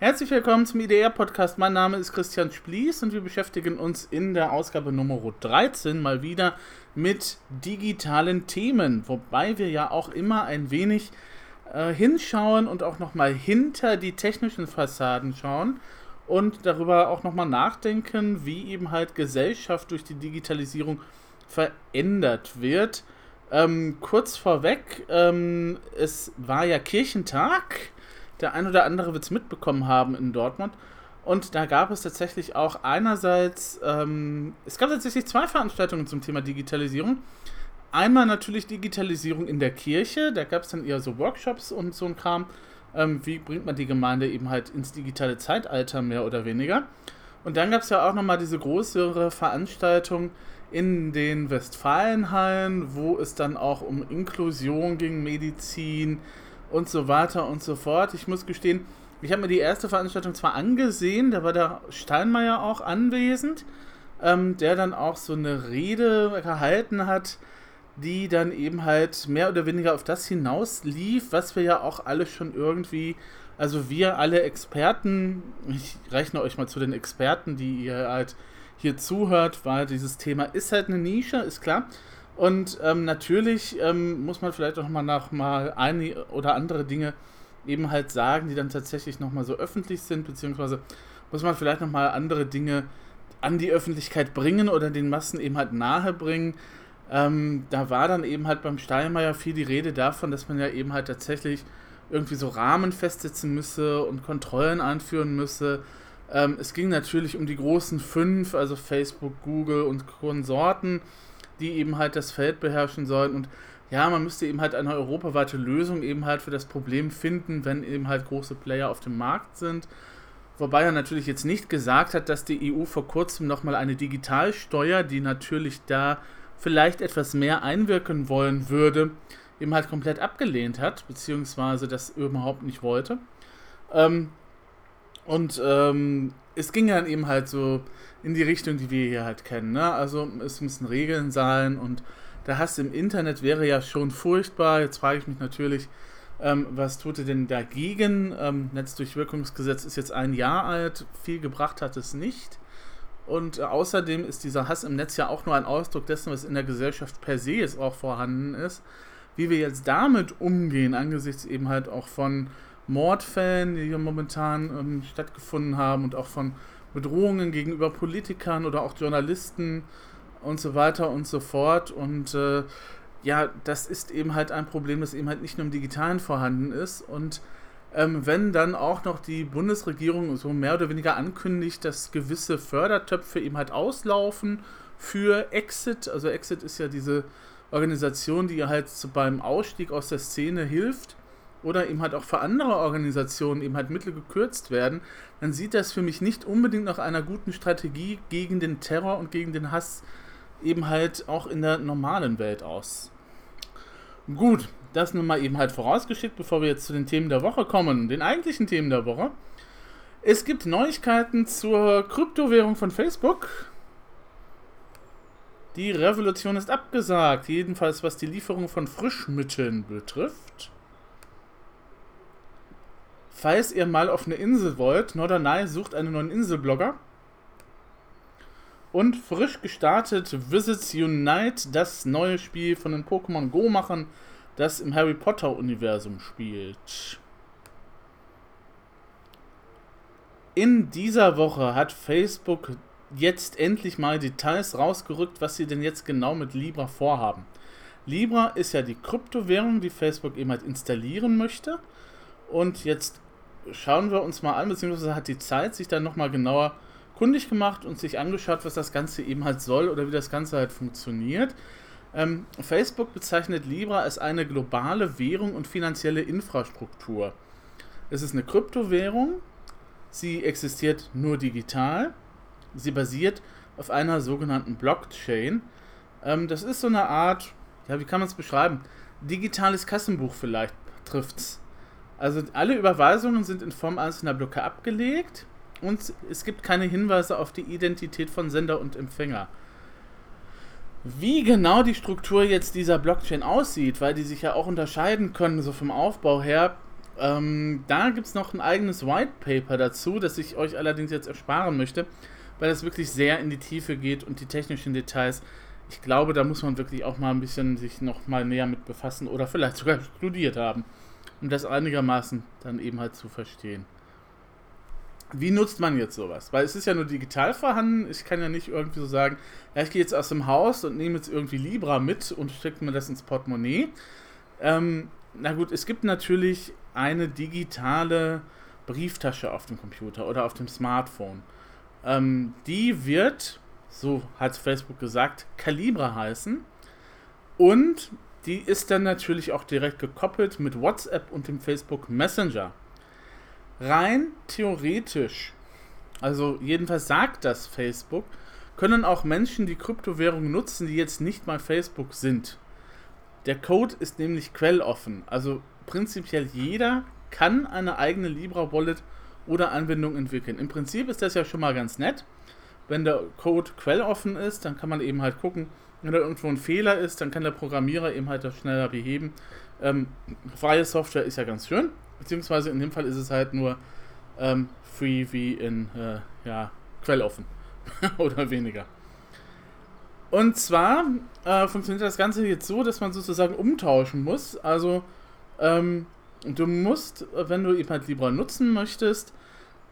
Herzlich willkommen zum IDR-Podcast. Mein Name ist Christian Splies und wir beschäftigen uns in der Ausgabe Nummer 13 mal wieder mit digitalen Themen, wobei wir ja auch immer ein wenig äh, hinschauen und auch nochmal hinter die technischen Fassaden schauen und darüber auch nochmal nachdenken, wie eben halt Gesellschaft durch die Digitalisierung verändert wird. Ähm, kurz vorweg, ähm, es war ja Kirchentag der ein oder andere wird es mitbekommen haben in Dortmund. Und da gab es tatsächlich auch einerseits, ähm, es gab tatsächlich zwei Veranstaltungen zum Thema Digitalisierung. Einmal natürlich Digitalisierung in der Kirche, da gab es dann eher so Workshops und so ein Kram. Ähm, wie bringt man die Gemeinde eben halt ins digitale Zeitalter mehr oder weniger. Und dann gab es ja auch nochmal diese größere Veranstaltung in den Westfalenhallen, wo es dann auch um Inklusion ging, Medizin, und so weiter und so fort. Ich muss gestehen, ich habe mir die erste Veranstaltung zwar angesehen, da war der Steinmeier auch anwesend, ähm, der dann auch so eine Rede gehalten hat, die dann eben halt mehr oder weniger auf das hinaus lief, was wir ja auch alle schon irgendwie, also wir alle Experten, ich rechne euch mal zu den Experten, die ihr halt hier zuhört, weil dieses Thema ist halt eine Nische, ist klar. Und ähm, natürlich ähm, muss man vielleicht auch nochmal nach mal eine oder andere Dinge eben halt sagen, die dann tatsächlich nochmal so öffentlich sind, beziehungsweise muss man vielleicht nochmal andere Dinge an die Öffentlichkeit bringen oder den Massen eben halt nahe bringen. Ähm, da war dann eben halt beim Steinmeier viel die Rede davon, dass man ja eben halt tatsächlich irgendwie so Rahmen festsetzen müsse und Kontrollen einführen müsse. Ähm, es ging natürlich um die großen fünf, also Facebook, Google und Konsorten die eben halt das Feld beherrschen sollen. Und ja, man müsste eben halt eine europaweite Lösung eben halt für das Problem finden, wenn eben halt große Player auf dem Markt sind. Wobei er natürlich jetzt nicht gesagt hat, dass die EU vor kurzem nochmal eine Digitalsteuer, die natürlich da vielleicht etwas mehr einwirken wollen würde, eben halt komplett abgelehnt hat, beziehungsweise das überhaupt nicht wollte. Ähm, und ähm, es ging dann eben halt so in die Richtung, die wir hier halt kennen. Ne? Also es müssen Regeln sein und der Hass im Internet wäre ja schon furchtbar. Jetzt frage ich mich natürlich, ähm, was tut ihr denn dagegen? Ähm, Netzdurchwirkungsgesetz ist jetzt ein Jahr alt, viel gebracht hat es nicht. Und äh, außerdem ist dieser Hass im Netz ja auch nur ein Ausdruck dessen, was in der Gesellschaft per se jetzt auch vorhanden ist. Wie wir jetzt damit umgehen, angesichts eben halt auch von Mordfällen, die hier momentan ähm, stattgefunden haben und auch von Bedrohungen gegenüber Politikern oder auch Journalisten und so weiter und so fort. Und äh, ja, das ist eben halt ein Problem, das eben halt nicht nur im Digitalen vorhanden ist. Und ähm, wenn dann auch noch die Bundesregierung so mehr oder weniger ankündigt, dass gewisse Fördertöpfe eben halt auslaufen für Exit, also Exit ist ja diese Organisation, die halt beim Ausstieg aus der Szene hilft, oder eben halt auch für andere Organisationen eben halt Mittel gekürzt werden, dann sieht das für mich nicht unbedingt nach einer guten Strategie gegen den Terror und gegen den Hass eben halt auch in der normalen Welt aus. Gut, das nun mal eben halt vorausgeschickt, bevor wir jetzt zu den Themen der Woche kommen, den eigentlichen Themen der Woche. Es gibt Neuigkeiten zur Kryptowährung von Facebook. Die Revolution ist abgesagt, jedenfalls was die Lieferung von Frischmitteln betrifft. Falls ihr mal auf eine Insel wollt, Norderney sucht einen neuen Inselblogger. Und frisch gestartet Visits Unite, das neue Spiel von den Pokémon Go-Machern, das im Harry Potter-Universum spielt. In dieser Woche hat Facebook jetzt endlich mal Details rausgerückt, was sie denn jetzt genau mit Libra vorhaben. Libra ist ja die Kryptowährung, die Facebook eben halt installieren möchte. Und jetzt schauen wir uns mal an, beziehungsweise hat die Zeit sich dann nochmal genauer kundig gemacht und sich angeschaut, was das Ganze eben halt soll oder wie das Ganze halt funktioniert. Ähm, Facebook bezeichnet Libra als eine globale Währung und finanzielle Infrastruktur. Es ist eine Kryptowährung, sie existiert nur digital, sie basiert auf einer sogenannten Blockchain. Ähm, das ist so eine Art, ja, wie kann man es beschreiben? Digitales Kassenbuch vielleicht trifft es also alle Überweisungen sind in Form einzelner Blöcke abgelegt und es gibt keine Hinweise auf die Identität von Sender und Empfänger. Wie genau die Struktur jetzt dieser Blockchain aussieht, weil die sich ja auch unterscheiden können, so vom Aufbau her, Ähm, da gibt es noch ein eigenes White Paper dazu, das ich euch allerdings jetzt ersparen möchte, weil es wirklich sehr in die Tiefe geht und die technischen Details. Ich glaube, da muss man wirklich auch mal ein bisschen sich noch mal näher mit befassen oder vielleicht sogar studiert haben, um das einigermaßen dann eben halt zu verstehen. Wie nutzt man jetzt sowas? Weil es ist ja nur digital vorhanden. Ich kann ja nicht irgendwie so sagen, ja, ich gehe jetzt aus dem Haus und nehme jetzt irgendwie Libra mit und stecke mir das ins Portemonnaie. Ähm, na gut, es gibt natürlich eine digitale Brieftasche auf dem Computer oder auf dem Smartphone. Ähm, die wird, so hat Facebook gesagt, Calibra heißen. Und die ist dann natürlich auch direkt gekoppelt mit WhatsApp und dem Facebook Messenger. Rein theoretisch, also jedenfalls sagt das Facebook, können auch Menschen die Kryptowährung nutzen, die jetzt nicht mal Facebook sind. Der Code ist nämlich quelloffen, also prinzipiell jeder kann eine eigene Libra Wallet oder Anwendung entwickeln. Im Prinzip ist das ja schon mal ganz nett. Wenn der Code quelloffen ist, dann kann man eben halt gucken, wenn da irgendwo ein Fehler ist, dann kann der Programmierer eben halt das schneller beheben. Ähm, freie Software ist ja ganz schön, beziehungsweise in dem Fall ist es halt nur ähm, free wie in äh, ja, quelloffen oder weniger. Und zwar äh, funktioniert das Ganze jetzt so, dass man sozusagen umtauschen muss. Also ähm, du musst, wenn du eben halt Libra nutzen möchtest,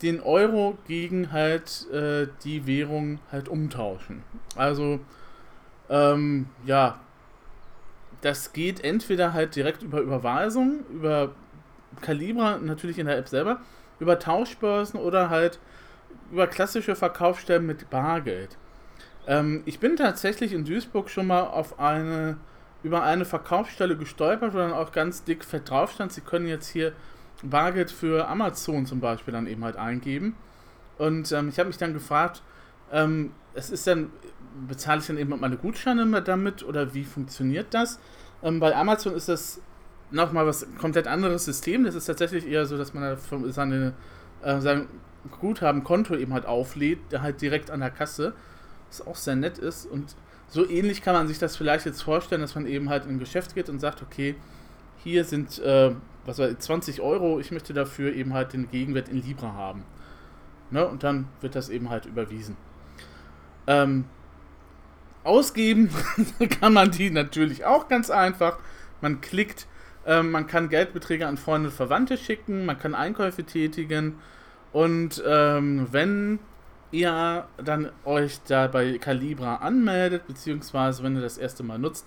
den Euro gegen halt äh, die Währung halt umtauschen. Also ähm, ja, das geht entweder halt direkt über Überweisung, über Calibra natürlich in der App selber, über Tauschbörsen oder halt über klassische Verkaufsstellen mit Bargeld. Ähm, ich bin tatsächlich in Duisburg schon mal auf eine über eine Verkaufsstelle gestolpert, wo dann auch ganz dick fett drauf stand, sie können jetzt hier Bargeld für Amazon zum Beispiel dann eben halt eingeben. Und ähm, ich habe mich dann gefragt, ähm, es ist dann, bezahle ich dann eben meine Gutscheine damit oder wie funktioniert das? Ähm, bei Amazon ist das nochmal was komplett anderes System. Das ist tatsächlich eher so, dass man seine, äh, sein Guthabenkonto eben halt auflädt, halt direkt an der Kasse was auch sehr nett ist. Und so ähnlich kann man sich das vielleicht jetzt vorstellen, dass man eben halt in ein Geschäft geht und sagt, okay, hier sind äh, was war 20 Euro, ich möchte dafür eben halt den Gegenwert in Libra haben. Ne? Und dann wird das eben halt überwiesen. Ähm, ausgeben kann man die natürlich auch ganz einfach. Man klickt, ähm, man kann Geldbeträge an Freunde und Verwandte schicken, man kann Einkäufe tätigen und ähm, wenn ihr dann euch da bei Calibra anmeldet, beziehungsweise wenn ihr das erste Mal nutzt,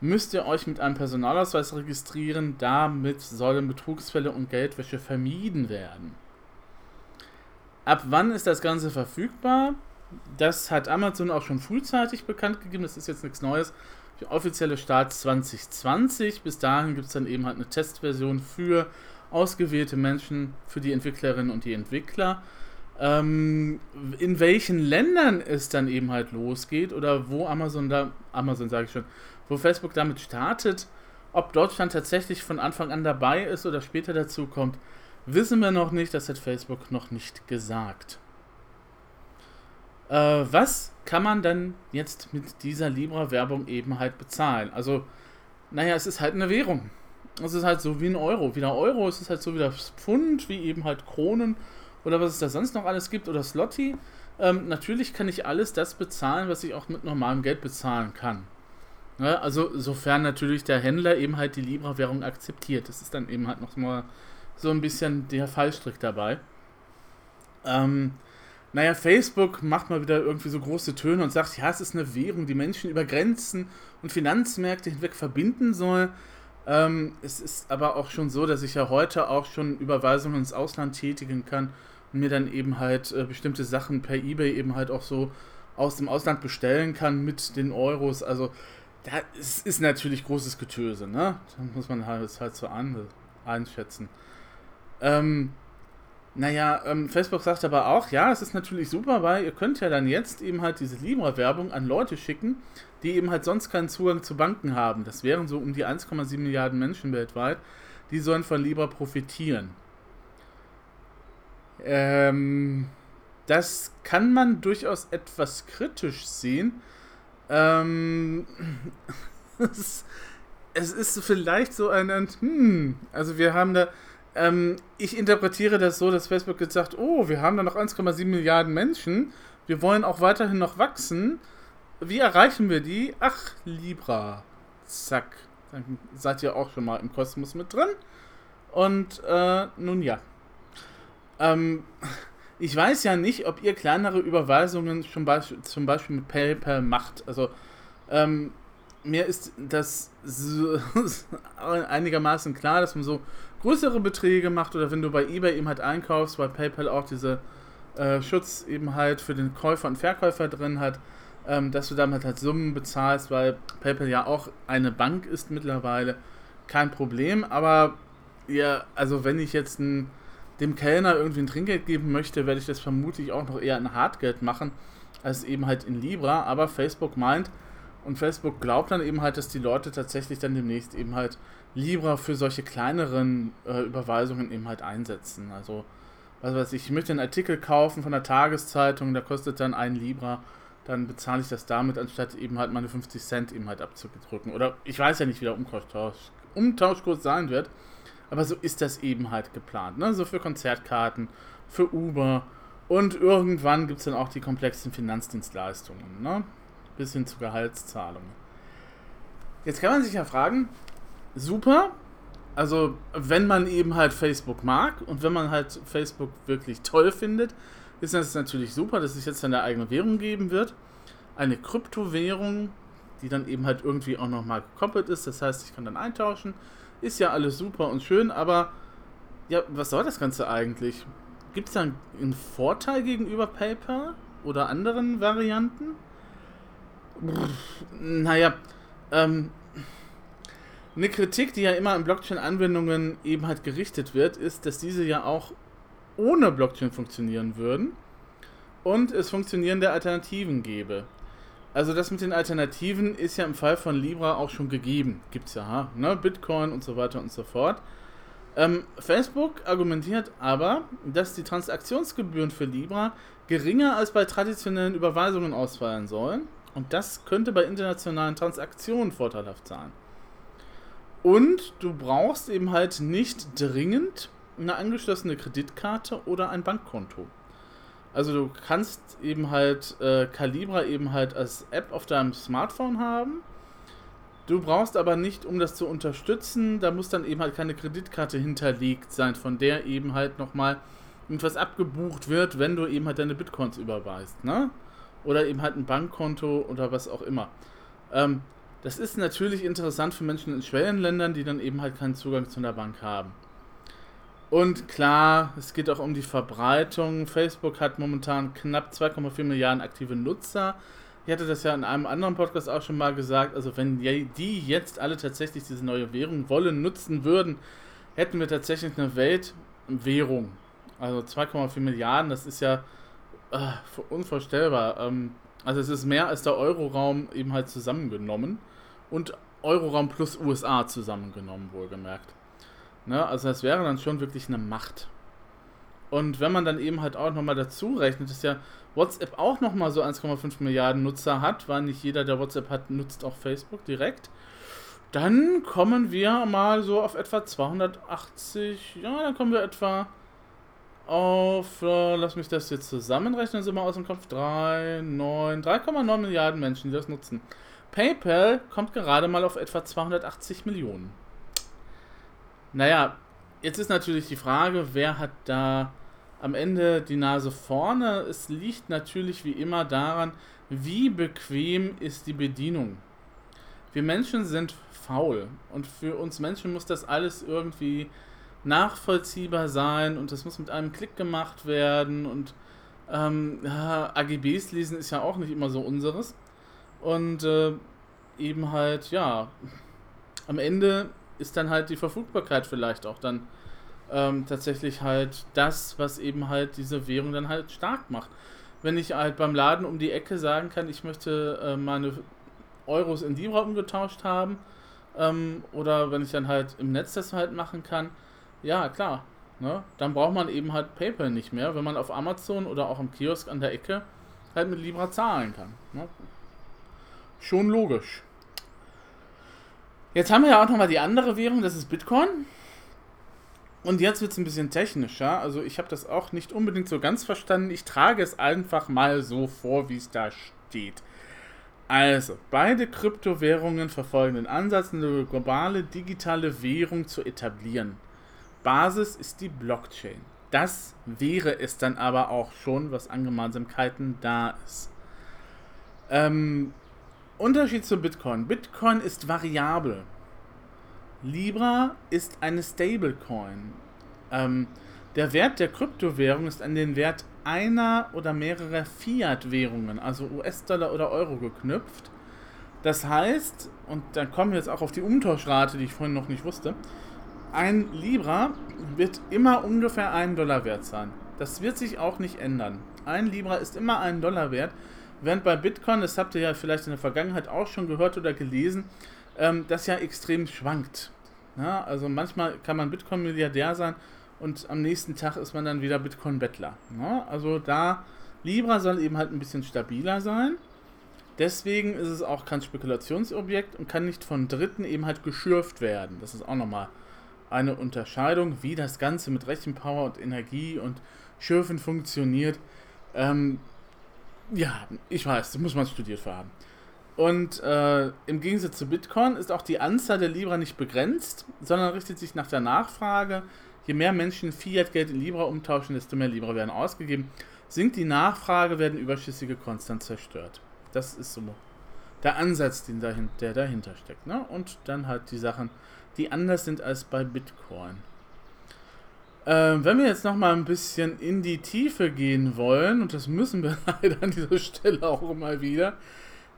müsst ihr euch mit einem Personalausweis registrieren. Damit sollen Betrugsfälle und Geldwäsche vermieden werden. Ab wann ist das Ganze verfügbar? Das hat Amazon auch schon frühzeitig bekannt gegeben. Das ist jetzt nichts Neues. Der offizielle Start 2020. Bis dahin gibt es dann eben halt eine Testversion für ausgewählte Menschen, für die Entwicklerinnen und die Entwickler ähm, in welchen Ländern es dann eben halt losgeht oder wo Amazon da, Amazon sage ich schon, wo Facebook damit startet, ob Deutschland tatsächlich von Anfang an dabei ist oder später dazu kommt, wissen wir noch nicht, das hat Facebook noch nicht gesagt. Äh, was kann man dann jetzt mit dieser Libra-Werbung eben halt bezahlen? Also, naja, es ist halt eine Währung. Es ist halt so wie ein Euro. Wie der Euro ist es halt so wie das Pfund, wie eben halt Kronen oder was es da sonst noch alles gibt oder Slotty. Ähm, natürlich kann ich alles das bezahlen, was ich auch mit normalem Geld bezahlen kann. Ja, also sofern natürlich der Händler eben halt die Libra-Währung akzeptiert. Das ist dann eben halt noch mal so ein bisschen der Fallstrick dabei. Ähm, naja, Facebook macht mal wieder irgendwie so große Töne und sagt, ja, es ist eine Währung, die Menschen über Grenzen und Finanzmärkte hinweg verbinden soll. Ähm, es ist aber auch schon so, dass ich ja heute auch schon Überweisungen ins Ausland tätigen kann mir dann eben halt äh, bestimmte Sachen per Ebay eben halt auch so aus dem Ausland bestellen kann mit den Euros. Also da ist, ist natürlich großes Getöse, ne? Da muss man halt, halt so an, einschätzen. Ähm, naja, ähm, Facebook sagt aber auch, ja, es ist natürlich super, weil ihr könnt ja dann jetzt eben halt diese Libra-Werbung an Leute schicken, die eben halt sonst keinen Zugang zu Banken haben. Das wären so um die 1,7 Milliarden Menschen weltweit. Die sollen von Libra profitieren. Ähm, das kann man durchaus etwas kritisch sehen. Ähm, es, ist vielleicht so ein, hm, also wir haben da, ähm, ich interpretiere das so, dass Facebook jetzt sagt, oh, wir haben da noch 1,7 Milliarden Menschen, wir wollen auch weiterhin noch wachsen. Wie erreichen wir die? Ach, Libra. Zack. Dann seid ihr auch schon mal im Kosmos mit drin. Und äh, nun ja. Ähm, ich weiß ja nicht, ob ihr kleinere Überweisungen schon Beispiel, zum Beispiel mit PayPal macht. Also, ähm, mir ist das einigermaßen klar, dass man so größere Beträge macht oder wenn du bei eBay eben halt einkaufst, weil PayPal auch diese äh, Schutz eben halt für den Käufer und Verkäufer drin hat, ähm, dass du damit halt Summen bezahlst, weil PayPal ja auch eine Bank ist mittlerweile. Kein Problem, aber ja, also wenn ich jetzt ein, dem Kellner irgendwie ein Trinkgeld geben möchte, werde ich das vermutlich auch noch eher in Hartgeld machen, als eben halt in Libra. Aber Facebook meint und Facebook glaubt dann eben halt, dass die Leute tatsächlich dann demnächst eben halt Libra für solche kleineren äh, Überweisungen eben halt einsetzen. Also, was weiß ich, ich möchte einen Artikel kaufen von der Tageszeitung, der kostet dann ein Libra dann bezahle ich das damit, anstatt eben halt meine 50 Cent eben halt abzudrücken. Oder ich weiß ja nicht, wie der Umtausch, Umtauschkurs sein wird, aber so ist das eben halt geplant. Ne? So für Konzertkarten, für Uber und irgendwann gibt es dann auch die komplexen Finanzdienstleistungen. Ne? Bis hin zu Gehaltszahlungen. Jetzt kann man sich ja fragen, super, also wenn man eben halt Facebook mag und wenn man halt Facebook wirklich toll findet, ist das natürlich super, dass es jetzt eine eigene Währung geben wird. Eine Kryptowährung, die dann eben halt irgendwie auch nochmal gekoppelt ist. Das heißt, ich kann dann eintauschen. Ist ja alles super und schön, aber ja, was soll das Ganze eigentlich? Gibt es da einen Vorteil gegenüber PayPal oder anderen Varianten? Naja, ähm, eine Kritik, die ja immer in Blockchain-Anwendungen eben halt gerichtet wird, ist, dass diese ja auch ohne Blockchain funktionieren würden und es funktionierende Alternativen gäbe. Also das mit den Alternativen ist ja im Fall von Libra auch schon gegeben. Gibt es ja, ne? Bitcoin und so weiter und so fort. Ähm, Facebook argumentiert aber, dass die Transaktionsgebühren für Libra geringer als bei traditionellen Überweisungen ausfallen sollen. Und das könnte bei internationalen Transaktionen vorteilhaft sein. Und du brauchst eben halt nicht dringend eine angeschlossene Kreditkarte oder ein Bankkonto. Also du kannst eben halt äh, Calibra eben halt als App auf deinem Smartphone haben. Du brauchst aber nicht, um das zu unterstützen, da muss dann eben halt keine Kreditkarte hinterlegt sein, von der eben halt nochmal irgendwas abgebucht wird, wenn du eben halt deine Bitcoins überweist, ne? Oder eben halt ein Bankkonto oder was auch immer. Ähm, das ist natürlich interessant für Menschen in Schwellenländern, die dann eben halt keinen Zugang zu einer Bank haben. Und klar, es geht auch um die Verbreitung. Facebook hat momentan knapp 2,4 Milliarden aktive Nutzer. Ich hatte das ja in einem anderen Podcast auch schon mal gesagt. Also wenn die jetzt alle tatsächlich diese neue Währung wollen, nutzen würden, hätten wir tatsächlich eine Weltwährung. Also 2,4 Milliarden, das ist ja äh, unvorstellbar. Ähm, also es ist mehr als der Euroraum eben halt zusammengenommen. Und Euroraum plus USA zusammengenommen, wohlgemerkt. Ne? Also das wäre dann schon wirklich eine Macht. Und wenn man dann eben halt auch nochmal dazu rechnet, dass ja WhatsApp auch nochmal so 1,5 Milliarden Nutzer hat, weil nicht jeder, der WhatsApp hat, nutzt auch Facebook direkt, dann kommen wir mal so auf etwa 280, ja, dann kommen wir etwa auf, äh, lass mich das jetzt zusammenrechnen, sind wir aus dem Kopf, 3, 9, 3,9 Milliarden Menschen, die das nutzen. PayPal kommt gerade mal auf etwa 280 Millionen. Naja, jetzt ist natürlich die Frage, wer hat da am Ende die Nase vorne? Es liegt natürlich wie immer daran, wie bequem ist die Bedienung. Wir Menschen sind faul und für uns Menschen muss das alles irgendwie nachvollziehbar sein und das muss mit einem Klick gemacht werden und ähm, ja, AGBs lesen ist ja auch nicht immer so unseres. Und äh, eben halt, ja, am Ende ist dann halt die Verfügbarkeit vielleicht auch dann ähm, tatsächlich halt das, was eben halt diese Währung dann halt stark macht. Wenn ich halt beim Laden um die Ecke sagen kann, ich möchte äh, meine Euros in Libra umgetauscht haben, ähm, oder wenn ich dann halt im Netz das halt machen kann, ja klar, ne? dann braucht man eben halt PayPal nicht mehr, wenn man auf Amazon oder auch im Kiosk an der Ecke halt mit Libra zahlen kann. Ne? Schon logisch. Jetzt haben wir ja auch nochmal die andere Währung, das ist Bitcoin. Und jetzt wird es ein bisschen technischer. Also ich habe das auch nicht unbedingt so ganz verstanden. Ich trage es einfach mal so vor, wie es da steht. Also, beide Kryptowährungen verfolgen den Ansatz, eine globale digitale Währung zu etablieren. Basis ist die Blockchain. Das wäre es dann aber auch schon, was an Gemeinsamkeiten da ist. Ähm, Unterschied zu Bitcoin. Bitcoin ist variabel. Libra ist eine Stablecoin. Ähm, der Wert der Kryptowährung ist an den Wert einer oder mehrerer Fiat-Währungen, also US-Dollar oder Euro, geknüpft. Das heißt, und dann kommen wir jetzt auch auf die Umtauschrate, die ich vorhin noch nicht wusste, ein Libra wird immer ungefähr einen Dollar wert sein. Das wird sich auch nicht ändern. Ein Libra ist immer einen Dollar wert, während bei Bitcoin, das habt ihr ja vielleicht in der Vergangenheit auch schon gehört oder gelesen, ähm, das ja extrem schwankt. Ja, also manchmal kann man Bitcoin-Milliardär sein und am nächsten Tag ist man dann wieder Bitcoin-Bettler. Ja, also da Libra soll eben halt ein bisschen stabiler sein. Deswegen ist es auch kein Spekulationsobjekt und kann nicht von Dritten eben halt geschürft werden. Das ist auch nochmal eine Unterscheidung, wie das Ganze mit Rechenpower und Energie und Schürfen funktioniert. Ähm, ja, ich weiß, das muss man studiert haben. Und äh, im Gegensatz zu Bitcoin ist auch die Anzahl der Libra nicht begrenzt, sondern richtet sich nach der Nachfrage. Je mehr Menschen Fiat-Geld in Libra umtauschen, desto mehr Libra werden ausgegeben. Sinkt die Nachfrage, werden Überschüssige konstant zerstört. Das ist so der Ansatz, den dahin, der dahinter steckt. Ne? Und dann halt die Sachen, die anders sind als bei Bitcoin. Ähm, wenn wir jetzt noch mal ein bisschen in die Tiefe gehen wollen, und das müssen wir leider an dieser Stelle auch immer wieder,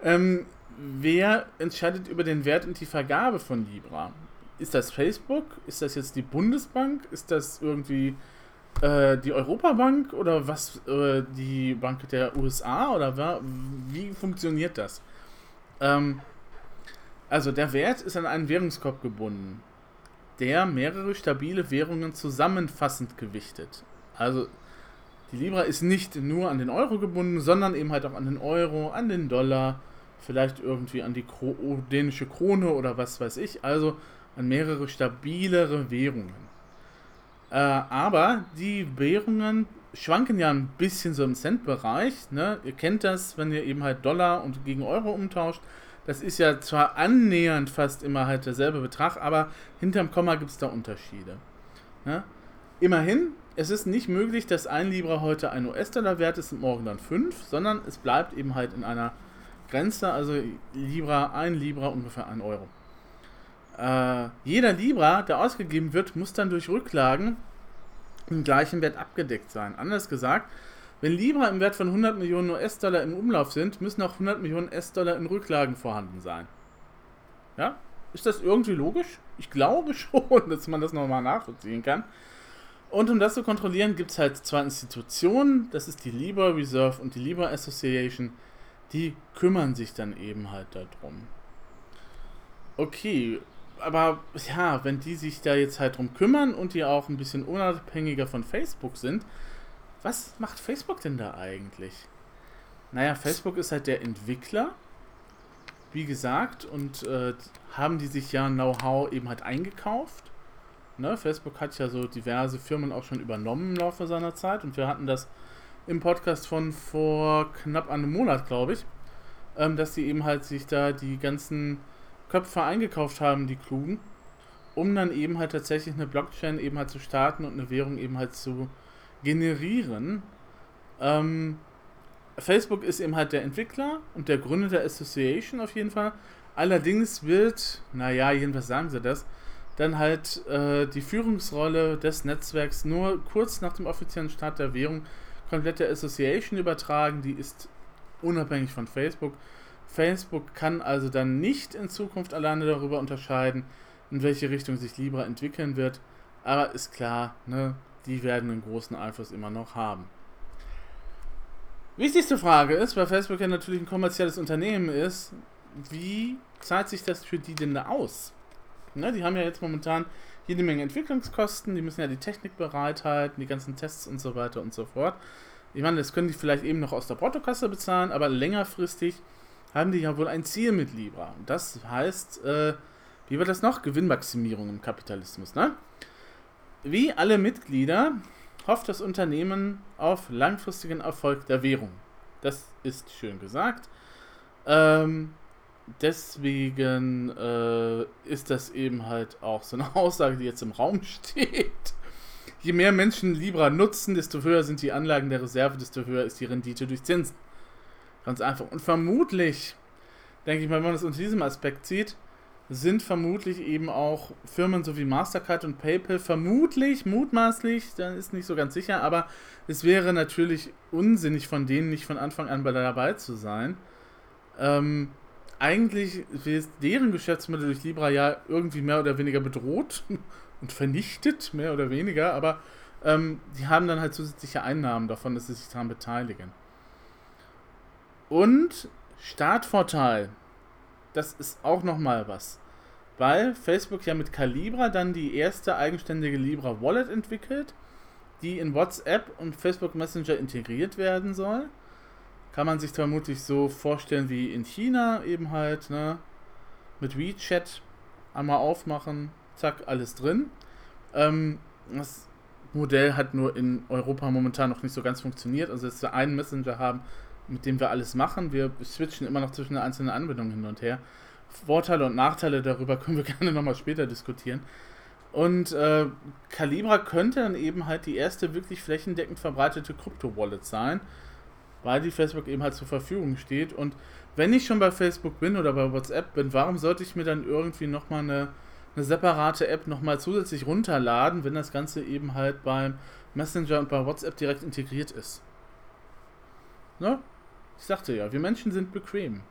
ähm, wer entscheidet über den Wert und die Vergabe von Libra? Ist das Facebook? Ist das jetzt die Bundesbank? Ist das irgendwie äh, die Europabank oder was äh, die Bank der USA oder wie funktioniert das? Ähm, also der Wert ist an einen Währungskorb gebunden, der mehrere stabile Währungen zusammenfassend gewichtet. Also die Libra ist nicht nur an den Euro gebunden, sondern eben halt auch an den Euro, an den Dollar, vielleicht irgendwie an die Kro dänische Krone oder was weiß ich. Also an mehrere stabilere Währungen. Äh, aber die Währungen schwanken ja ein bisschen so im Centbereich. Ne? Ihr kennt das, wenn ihr eben halt Dollar und gegen Euro umtauscht. Das ist ja zwar annähernd fast immer halt derselbe Betrag, aber hinterm Komma gibt es da Unterschiede. Ja? Immerhin, es ist nicht möglich, dass ein Libra heute ein US-Dollar wert ist und morgen dann 5, sondern es bleibt eben halt in einer Grenze, also Libra, ein Libra ungefähr ein Euro. Äh, jeder Libra, der ausgegeben wird, muss dann durch Rücklagen im gleichen Wert abgedeckt sein. Anders gesagt, wenn Libra im Wert von 100 Millionen US-Dollar im Umlauf sind, müssen auch 100 Millionen US-Dollar in Rücklagen vorhanden sein. Ja? Ist das irgendwie logisch? Ich glaube schon, dass man das nochmal nachvollziehen kann. Und um das zu kontrollieren, gibt es halt zwei Institutionen. Das ist die Libra Reserve und die Libra Association. Die kümmern sich dann eben halt darum. Okay, aber ja, wenn die sich da jetzt halt drum kümmern und die auch ein bisschen unabhängiger von Facebook sind, was macht Facebook denn da eigentlich? Naja, Facebook ist halt der Entwickler, wie gesagt, und äh, haben die sich ja Know-how eben halt eingekauft. Ne? Facebook hat ja so diverse Firmen auch schon übernommen im Laufe seiner Zeit und wir hatten das im Podcast von vor knapp einem Monat, glaube ich, ähm, dass sie eben halt sich da die ganzen Köpfe eingekauft haben, die Klugen, um dann eben halt tatsächlich eine Blockchain eben halt zu starten und eine Währung eben halt zu generieren. Ähm, Facebook ist eben halt der Entwickler und der Gründer der Association auf jeden Fall. Allerdings wird, naja, jedenfalls sagen sie das, dann halt äh, die Führungsrolle des Netzwerks nur kurz nach dem offiziellen Start der Währung komplett der Association übertragen. Die ist unabhängig von Facebook. Facebook kann also dann nicht in Zukunft alleine darüber unterscheiden, in welche Richtung sich Libra entwickeln wird. Aber ist klar, ne, die werden einen großen Einfluss immer noch haben. Wichtigste Frage ist, weil Facebook ja natürlich ein kommerzielles Unternehmen ist, wie zahlt sich das für die denn da aus? Ne, die haben ja jetzt momentan jede Menge Entwicklungskosten, die müssen ja die Technik bereithalten, die ganzen Tests und so weiter und so fort. Ich meine, das können die vielleicht eben noch aus der Portokasse bezahlen, aber längerfristig haben die ja wohl ein Ziel mit Libra. Und das heißt, äh, wie war das noch? Gewinnmaximierung im Kapitalismus, ne? Wie alle Mitglieder hofft das Unternehmen auf langfristigen Erfolg der Währung. Das ist schön gesagt. Ähm, deswegen äh, ist das eben halt auch so eine Aussage, die jetzt im Raum steht. Je mehr Menschen Libra nutzen, desto höher sind die Anlagen der Reserve, desto höher ist die Rendite durch Zinsen. Ganz einfach. Und vermutlich, denke ich mal, wenn man das unter diesem Aspekt sieht, sind vermutlich eben auch Firmen so wie Mastercard und PayPal vermutlich, mutmaßlich, dann ist nicht so ganz sicher, aber es wäre natürlich unsinnig von denen nicht von Anfang an dabei zu sein. Ähm, eigentlich ist deren Geschäftsmodell durch Libra ja irgendwie mehr oder weniger bedroht und vernichtet, mehr oder weniger, aber ähm, die haben dann halt zusätzliche Einnahmen davon, dass sie sich daran beteiligen. Und Startvorteil, das ist auch nochmal was. Weil Facebook ja mit Calibra dann die erste eigenständige Libra Wallet entwickelt, die in WhatsApp und Facebook Messenger integriert werden soll. Kann man sich vermutlich so vorstellen wie in China eben halt, ne? Mit WeChat einmal aufmachen, zack, alles drin. Ähm, das Modell hat nur in Europa momentan noch nicht so ganz funktioniert. Also, dass wir einen Messenger haben, mit dem wir alles machen. Wir switchen immer noch zwischen den einzelnen Anwendungen hin und her. Vorteile und Nachteile darüber können wir gerne nochmal später diskutieren. Und äh, Calibra könnte dann eben halt die erste wirklich flächendeckend verbreitete Krypto-Wallet sein, weil die Facebook eben halt zur Verfügung steht. Und wenn ich schon bei Facebook bin oder bei WhatsApp bin, warum sollte ich mir dann irgendwie nochmal eine, eine separate App nochmal zusätzlich runterladen, wenn das Ganze eben halt beim Messenger und bei WhatsApp direkt integriert ist? Ne? Ich sagte ja, wir Menschen sind bequem.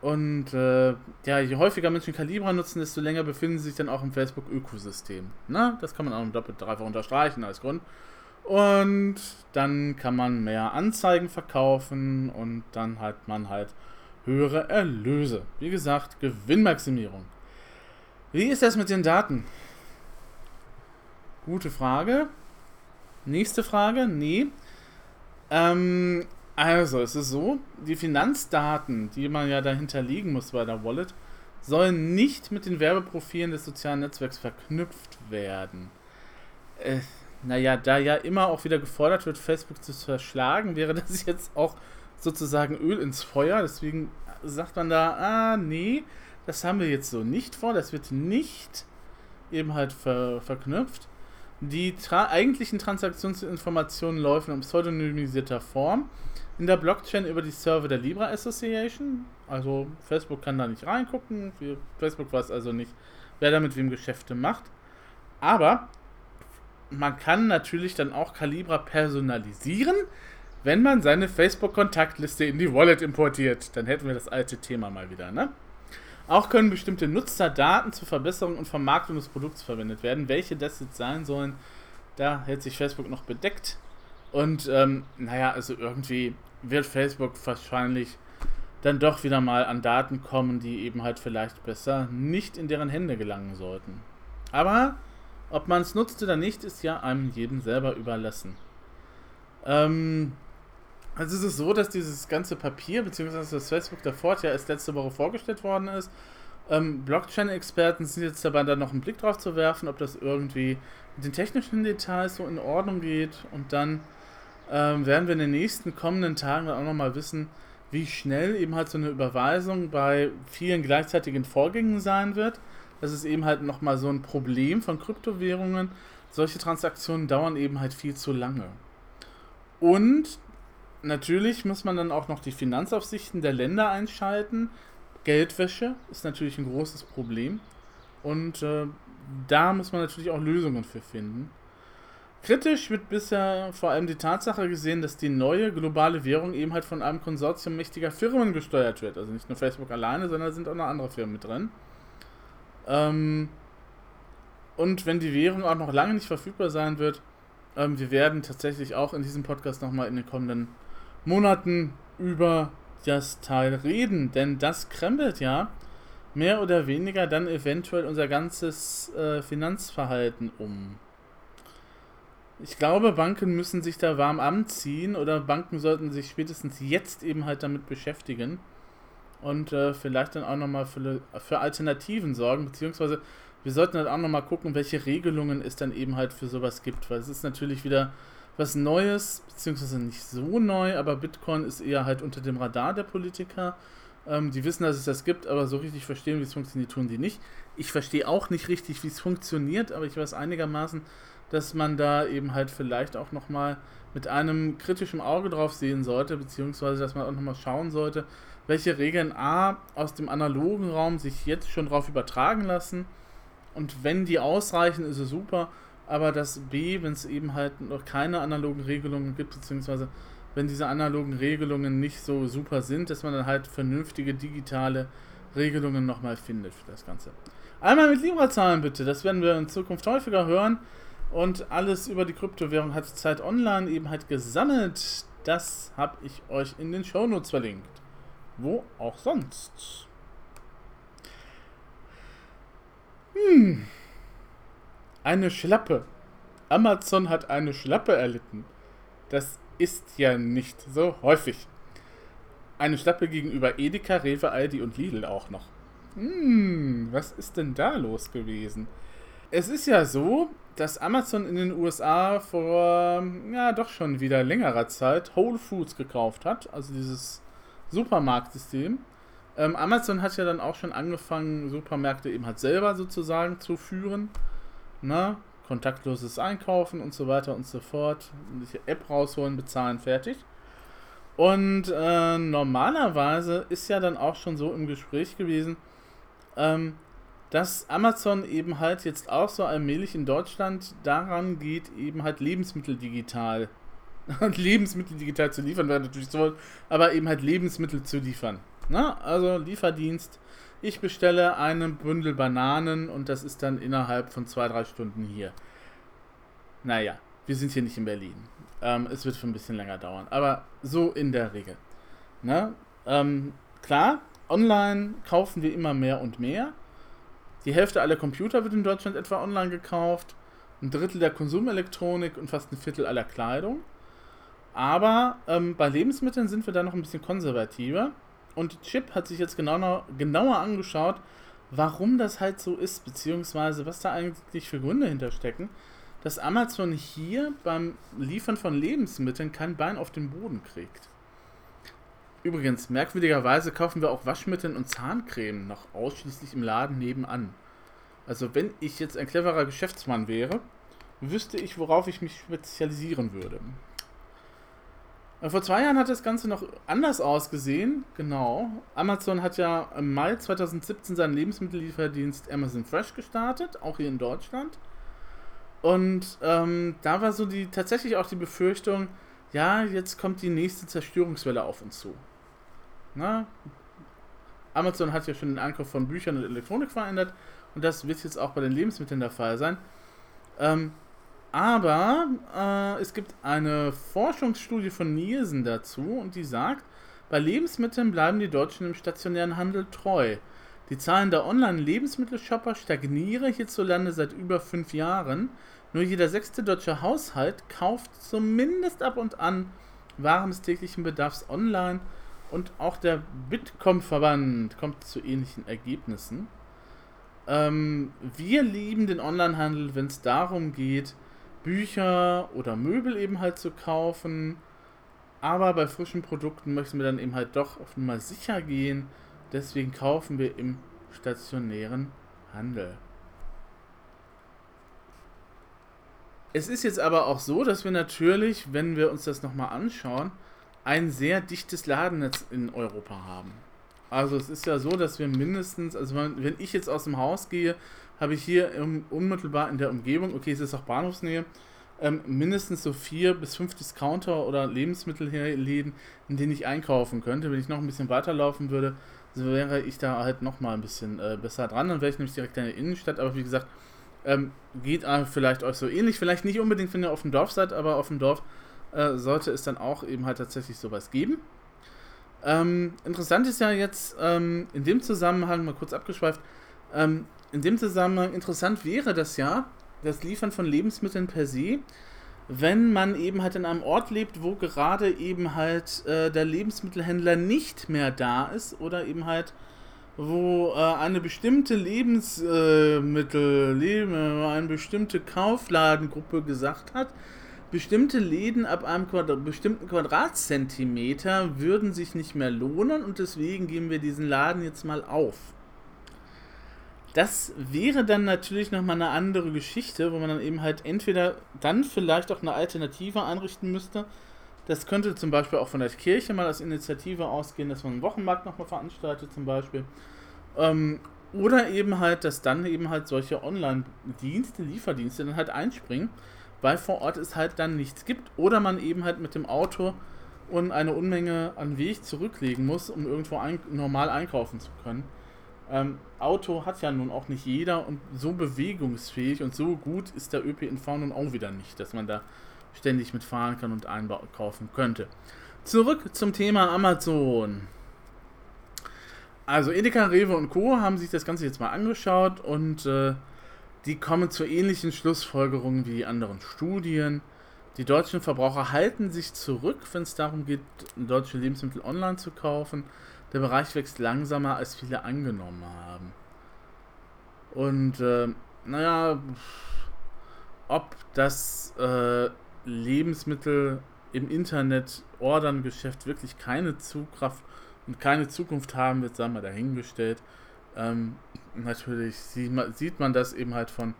Und äh, ja, je häufiger Menschen Calibra nutzen, desto länger befinden sie sich dann auch im Facebook-Ökosystem. Ne? Das kann man auch doppelt dreifach unterstreichen als Grund. Und dann kann man mehr Anzeigen verkaufen und dann hat man halt höhere Erlöse. Wie gesagt, Gewinnmaximierung. Wie ist das mit den Daten? Gute Frage. Nächste Frage. Nee. Ähm, also, es ist so, die Finanzdaten, die man ja dahinter liegen muss bei der Wallet, sollen nicht mit den Werbeprofilen des sozialen Netzwerks verknüpft werden. Äh, naja, da ja immer auch wieder gefordert wird, Facebook zu verschlagen, wäre das jetzt auch sozusagen Öl ins Feuer. Deswegen sagt man da, ah, nee, das haben wir jetzt so nicht vor, das wird nicht eben halt ver verknüpft. Die tra eigentlichen Transaktionsinformationen laufen in pseudonymisierter Form in der Blockchain über die Server der Libra Association. Also Facebook kann da nicht reingucken. Facebook weiß also nicht, wer da mit wem Geschäfte macht. Aber man kann natürlich dann auch Calibra personalisieren, wenn man seine Facebook-Kontaktliste in die Wallet importiert. Dann hätten wir das alte Thema mal wieder, ne? Auch können bestimmte Nutzerdaten zur Verbesserung und Vermarktung des Produkts verwendet werden. Welche das jetzt sein sollen, da hält sich Facebook noch bedeckt. Und ähm, naja, also irgendwie wird Facebook wahrscheinlich dann doch wieder mal an Daten kommen, die eben halt vielleicht besser nicht in deren Hände gelangen sollten. Aber ob man es nutzt oder nicht, ist ja einem jedem selber überlassen. Ähm, also es ist so, dass dieses ganze Papier, beziehungsweise das Facebook Fort ja erst letzte Woche vorgestellt worden ist. Ähm, Blockchain-Experten sind jetzt dabei, da noch einen Blick drauf zu werfen, ob das irgendwie mit den technischen Details so in Ordnung geht und dann ähm, werden wir in den nächsten kommenden Tagen dann auch nochmal wissen, wie schnell eben halt so eine Überweisung bei vielen gleichzeitigen Vorgängen sein wird. Das ist eben halt nochmal so ein Problem von Kryptowährungen. Solche Transaktionen dauern eben halt viel zu lange. Und natürlich muss man dann auch noch die Finanzaufsichten der Länder einschalten. Geldwäsche ist natürlich ein großes Problem. Und äh, da muss man natürlich auch Lösungen für finden. Kritisch wird bisher vor allem die Tatsache gesehen, dass die neue globale Währung eben halt von einem Konsortium mächtiger Firmen gesteuert wird. Also nicht nur Facebook alleine, sondern sind auch noch andere Firmen mit drin. Ähm, und wenn die Währung auch noch lange nicht verfügbar sein wird, ähm, wir werden tatsächlich auch in diesem Podcast nochmal in den kommenden Monaten über das Teil reden, denn das krempelt ja mehr oder weniger dann eventuell unser ganzes äh, Finanzverhalten um. Ich glaube, Banken müssen sich da warm anziehen oder Banken sollten sich spätestens jetzt eben halt damit beschäftigen und äh, vielleicht dann auch nochmal für, für Alternativen sorgen, beziehungsweise wir sollten halt auch nochmal gucken, welche Regelungen es dann eben halt für sowas gibt, weil es ist natürlich wieder was Neues, beziehungsweise nicht so neu, aber Bitcoin ist eher halt unter dem Radar der Politiker. Ähm, die wissen, dass es das gibt, aber so richtig verstehen, wie es funktioniert, tun die nicht. Ich verstehe auch nicht richtig, wie es funktioniert, aber ich weiß einigermaßen, dass man da eben halt vielleicht auch nochmal mit einem kritischen Auge drauf sehen sollte, beziehungsweise dass man auch nochmal schauen sollte, welche Regeln A aus dem analogen Raum sich jetzt schon drauf übertragen lassen und wenn die ausreichen, ist es super, aber das B, wenn es eben halt noch keine analogen Regelungen gibt, beziehungsweise wenn diese analogen Regelungen nicht so super sind, dass man dann halt vernünftige digitale Regelungen nochmal findet für das Ganze. Einmal mit Libra-Zahlen bitte, das werden wir in Zukunft häufiger hören. Und alles über die Kryptowährung hat Zeit Online eben halt gesammelt. Das habe ich euch in den Shownotes verlinkt. Wo auch sonst. Hm. Eine Schlappe. Amazon hat eine Schlappe erlitten. Das ist ja nicht so häufig. Eine Schlappe gegenüber Edeka, Rewe, Aldi und Lidl auch noch. Hm, was ist denn da los gewesen? Es ist ja so, dass Amazon in den USA vor, ja, doch schon wieder längerer Zeit Whole Foods gekauft hat, also dieses Supermarktsystem. Ähm, Amazon hat ja dann auch schon angefangen, Supermärkte eben halt selber sozusagen zu führen. Ne? kontaktloses Einkaufen und so weiter und so fort. Sich App rausholen, bezahlen, fertig. Und äh, normalerweise ist ja dann auch schon so im Gespräch gewesen, ähm, dass Amazon eben halt jetzt auch so allmählich in Deutschland daran geht, eben halt Lebensmittel digital, Lebensmittel digital zu liefern, wäre natürlich so, aber eben halt Lebensmittel zu liefern. Ne? also Lieferdienst. Ich bestelle einen Bündel Bananen und das ist dann innerhalb von zwei, drei Stunden hier. Naja, wir sind hier nicht in Berlin. Ähm, es wird für ein bisschen länger dauern, aber so in der Regel. Ne? ähm, klar, online kaufen wir immer mehr und mehr. Die Hälfte aller Computer wird in Deutschland etwa online gekauft, ein Drittel der Konsumelektronik und fast ein Viertel aller Kleidung. Aber ähm, bei Lebensmitteln sind wir da noch ein bisschen konservativer. Und Chip hat sich jetzt genauer, genauer angeschaut, warum das halt so ist, beziehungsweise was da eigentlich für Gründe hinterstecken, dass Amazon hier beim Liefern von Lebensmitteln kein Bein auf den Boden kriegt. Übrigens, merkwürdigerweise kaufen wir auch Waschmittel und Zahncreme noch ausschließlich im Laden nebenan. Also wenn ich jetzt ein cleverer Geschäftsmann wäre, wüsste ich, worauf ich mich spezialisieren würde. Äh, vor zwei Jahren hat das Ganze noch anders ausgesehen. Genau. Amazon hat ja im Mai 2017 seinen Lebensmittellieferdienst Amazon Fresh gestartet, auch hier in Deutschland. Und ähm, da war so die tatsächlich auch die Befürchtung, ja, jetzt kommt die nächste Zerstörungswelle auf uns zu. Na? Amazon hat ja schon den Ankauf von Büchern und Elektronik verändert und das wird jetzt auch bei den Lebensmitteln der Fall sein. Ähm, aber äh, es gibt eine Forschungsstudie von Nielsen dazu und die sagt, bei Lebensmitteln bleiben die Deutschen im stationären Handel treu. Die Zahlen der Online-Lebensmittelshopper stagnieren hierzulande seit über fünf Jahren. Nur jeder sechste deutsche Haushalt kauft zumindest ab und an Waren des täglichen Bedarfs online und auch der Bitkom-Verband kommt zu ähnlichen Ergebnissen. Ähm, wir lieben den Onlinehandel, wenn es darum geht, Bücher oder Möbel eben halt zu kaufen. Aber bei frischen Produkten möchten wir dann eben halt doch auf Nummer sicher gehen. Deswegen kaufen wir im stationären Handel. Es ist jetzt aber auch so, dass wir natürlich, wenn wir uns das nochmal anschauen, ein sehr dichtes Ladennetz in Europa haben. Also es ist ja so, dass wir mindestens, also wenn ich jetzt aus dem Haus gehe, habe ich hier im, unmittelbar in der Umgebung, okay, es ist auch Bahnhofsnähe, ähm, mindestens so vier bis fünf Discounter oder Lebensmittelläden, in denen ich einkaufen könnte. Wenn ich noch ein bisschen weiterlaufen würde, so wäre ich da halt nochmal ein bisschen äh, besser dran. Dann wäre ich nämlich direkt in der Innenstadt. Aber wie gesagt, ähm, geht vielleicht euch so ähnlich. Vielleicht nicht unbedingt, wenn ihr auf dem Dorf seid, aber auf dem Dorf äh, sollte es dann auch eben halt tatsächlich sowas geben. Ähm, interessant ist ja jetzt ähm, in dem Zusammenhang, mal kurz abgeschweift, ähm, in dem Zusammenhang interessant wäre das ja, das Liefern von Lebensmitteln per se, wenn man eben halt in einem Ort lebt, wo gerade eben halt äh, der Lebensmittelhändler nicht mehr da ist oder eben halt wo äh, eine bestimmte Lebensmittel, Leben, eine bestimmte Kaufladengruppe gesagt hat, bestimmte Läden ab einem Quadrat, bestimmten Quadratzentimeter würden sich nicht mehr lohnen und deswegen geben wir diesen Laden jetzt mal auf. Das wäre dann natürlich nochmal eine andere Geschichte, wo man dann eben halt entweder dann vielleicht auch eine Alternative einrichten müsste. Das könnte zum Beispiel auch von der Kirche mal als Initiative ausgehen, dass man einen Wochenmarkt nochmal veranstaltet zum Beispiel. Ähm, oder eben halt, dass dann eben halt solche Online-Dienste, Lieferdienste dann halt einspringen weil vor Ort es halt dann nichts gibt oder man eben halt mit dem Auto und eine Unmenge an Weg zurücklegen muss, um irgendwo ein, normal einkaufen zu können. Ähm, Auto hat ja nun auch nicht jeder und so bewegungsfähig und so gut ist der ÖPNV nun auch wieder nicht, dass man da ständig mitfahren kann und einkaufen könnte. Zurück zum Thema Amazon. Also Edeka, Rewe und Co. haben sich das Ganze jetzt mal angeschaut und äh, die kommen zu ähnlichen Schlussfolgerungen wie die anderen Studien. Die deutschen Verbraucher halten sich zurück, wenn es darum geht, deutsche Lebensmittel online zu kaufen. Der Bereich wächst langsamer, als viele angenommen haben. Und äh, naja, ob das äh, Lebensmittel im Internet ordern Geschäft wirklich keine Zugkraft und keine Zukunft haben wird, sagen wir dahingestellt. Ähm, natürlich sieht man, das eben halt von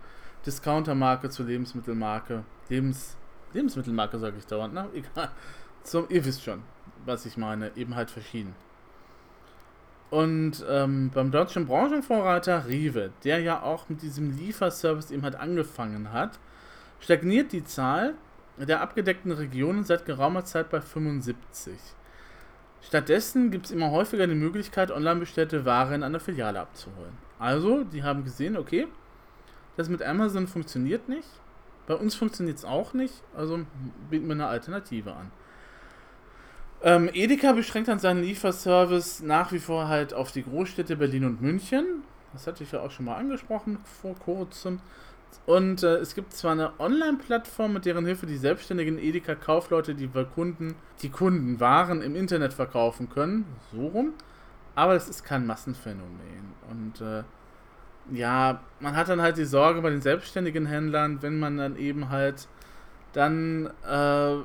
Discountermarke zu Lebensmittelmarke. Lebens, Lebensmittelmarke sage ich dauernd, ne? Egal. Zum, ihr wisst schon, was ich meine. Eben halt verschieden. Und ähm, beim deutschen Branchenvorreiter Rive, der ja auch mit diesem Lieferservice eben halt angefangen hat, stagniert die Zahl der abgedeckten Regionen seit geraumer Zeit bei 75. Stattdessen gibt es immer häufiger die Möglichkeit, online bestellte Ware in einer Filiale abzuholen. Also, die haben gesehen, okay, das mit Amazon funktioniert nicht. Bei uns funktioniert es auch nicht, also bieten wir eine Alternative an. Ähm, Edeka beschränkt dann seinen Lieferservice nach wie vor halt auf die Großstädte Berlin und München. Das hatte ich ja auch schon mal angesprochen vor kurzem. Und äh, es gibt zwar eine Online-Plattform, mit deren Hilfe die selbstständigen Edeka-Kaufleute die Kunden, die Kunden Waren im Internet verkaufen können, so rum, aber das ist kein Massenphänomen. Und äh, ja, man hat dann halt die Sorge bei den selbstständigen Händlern, wenn man dann eben halt dann äh,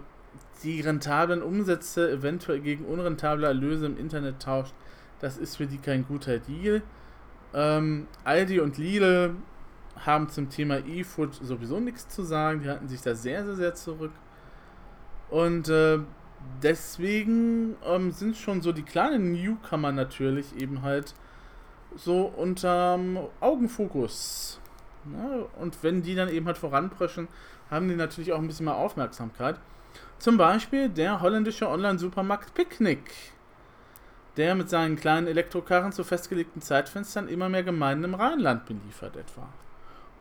die rentablen Umsätze eventuell gegen unrentable Erlöse im Internet tauscht, das ist für die kein guter Deal. Ähm, Aldi und Lidl haben zum Thema E-Food sowieso nichts zu sagen. Die halten sich da sehr, sehr, sehr zurück. Und äh, deswegen ähm, sind schon so die kleinen Newcomer natürlich eben halt so unterm Augenfokus. Ja, und wenn die dann eben halt voranpreschen, haben die natürlich auch ein bisschen mehr Aufmerksamkeit. Zum Beispiel der holländische Online-Supermarkt Picnic, der mit seinen kleinen Elektrokarren zu festgelegten Zeitfenstern immer mehr Gemeinden im Rheinland beliefert etwa.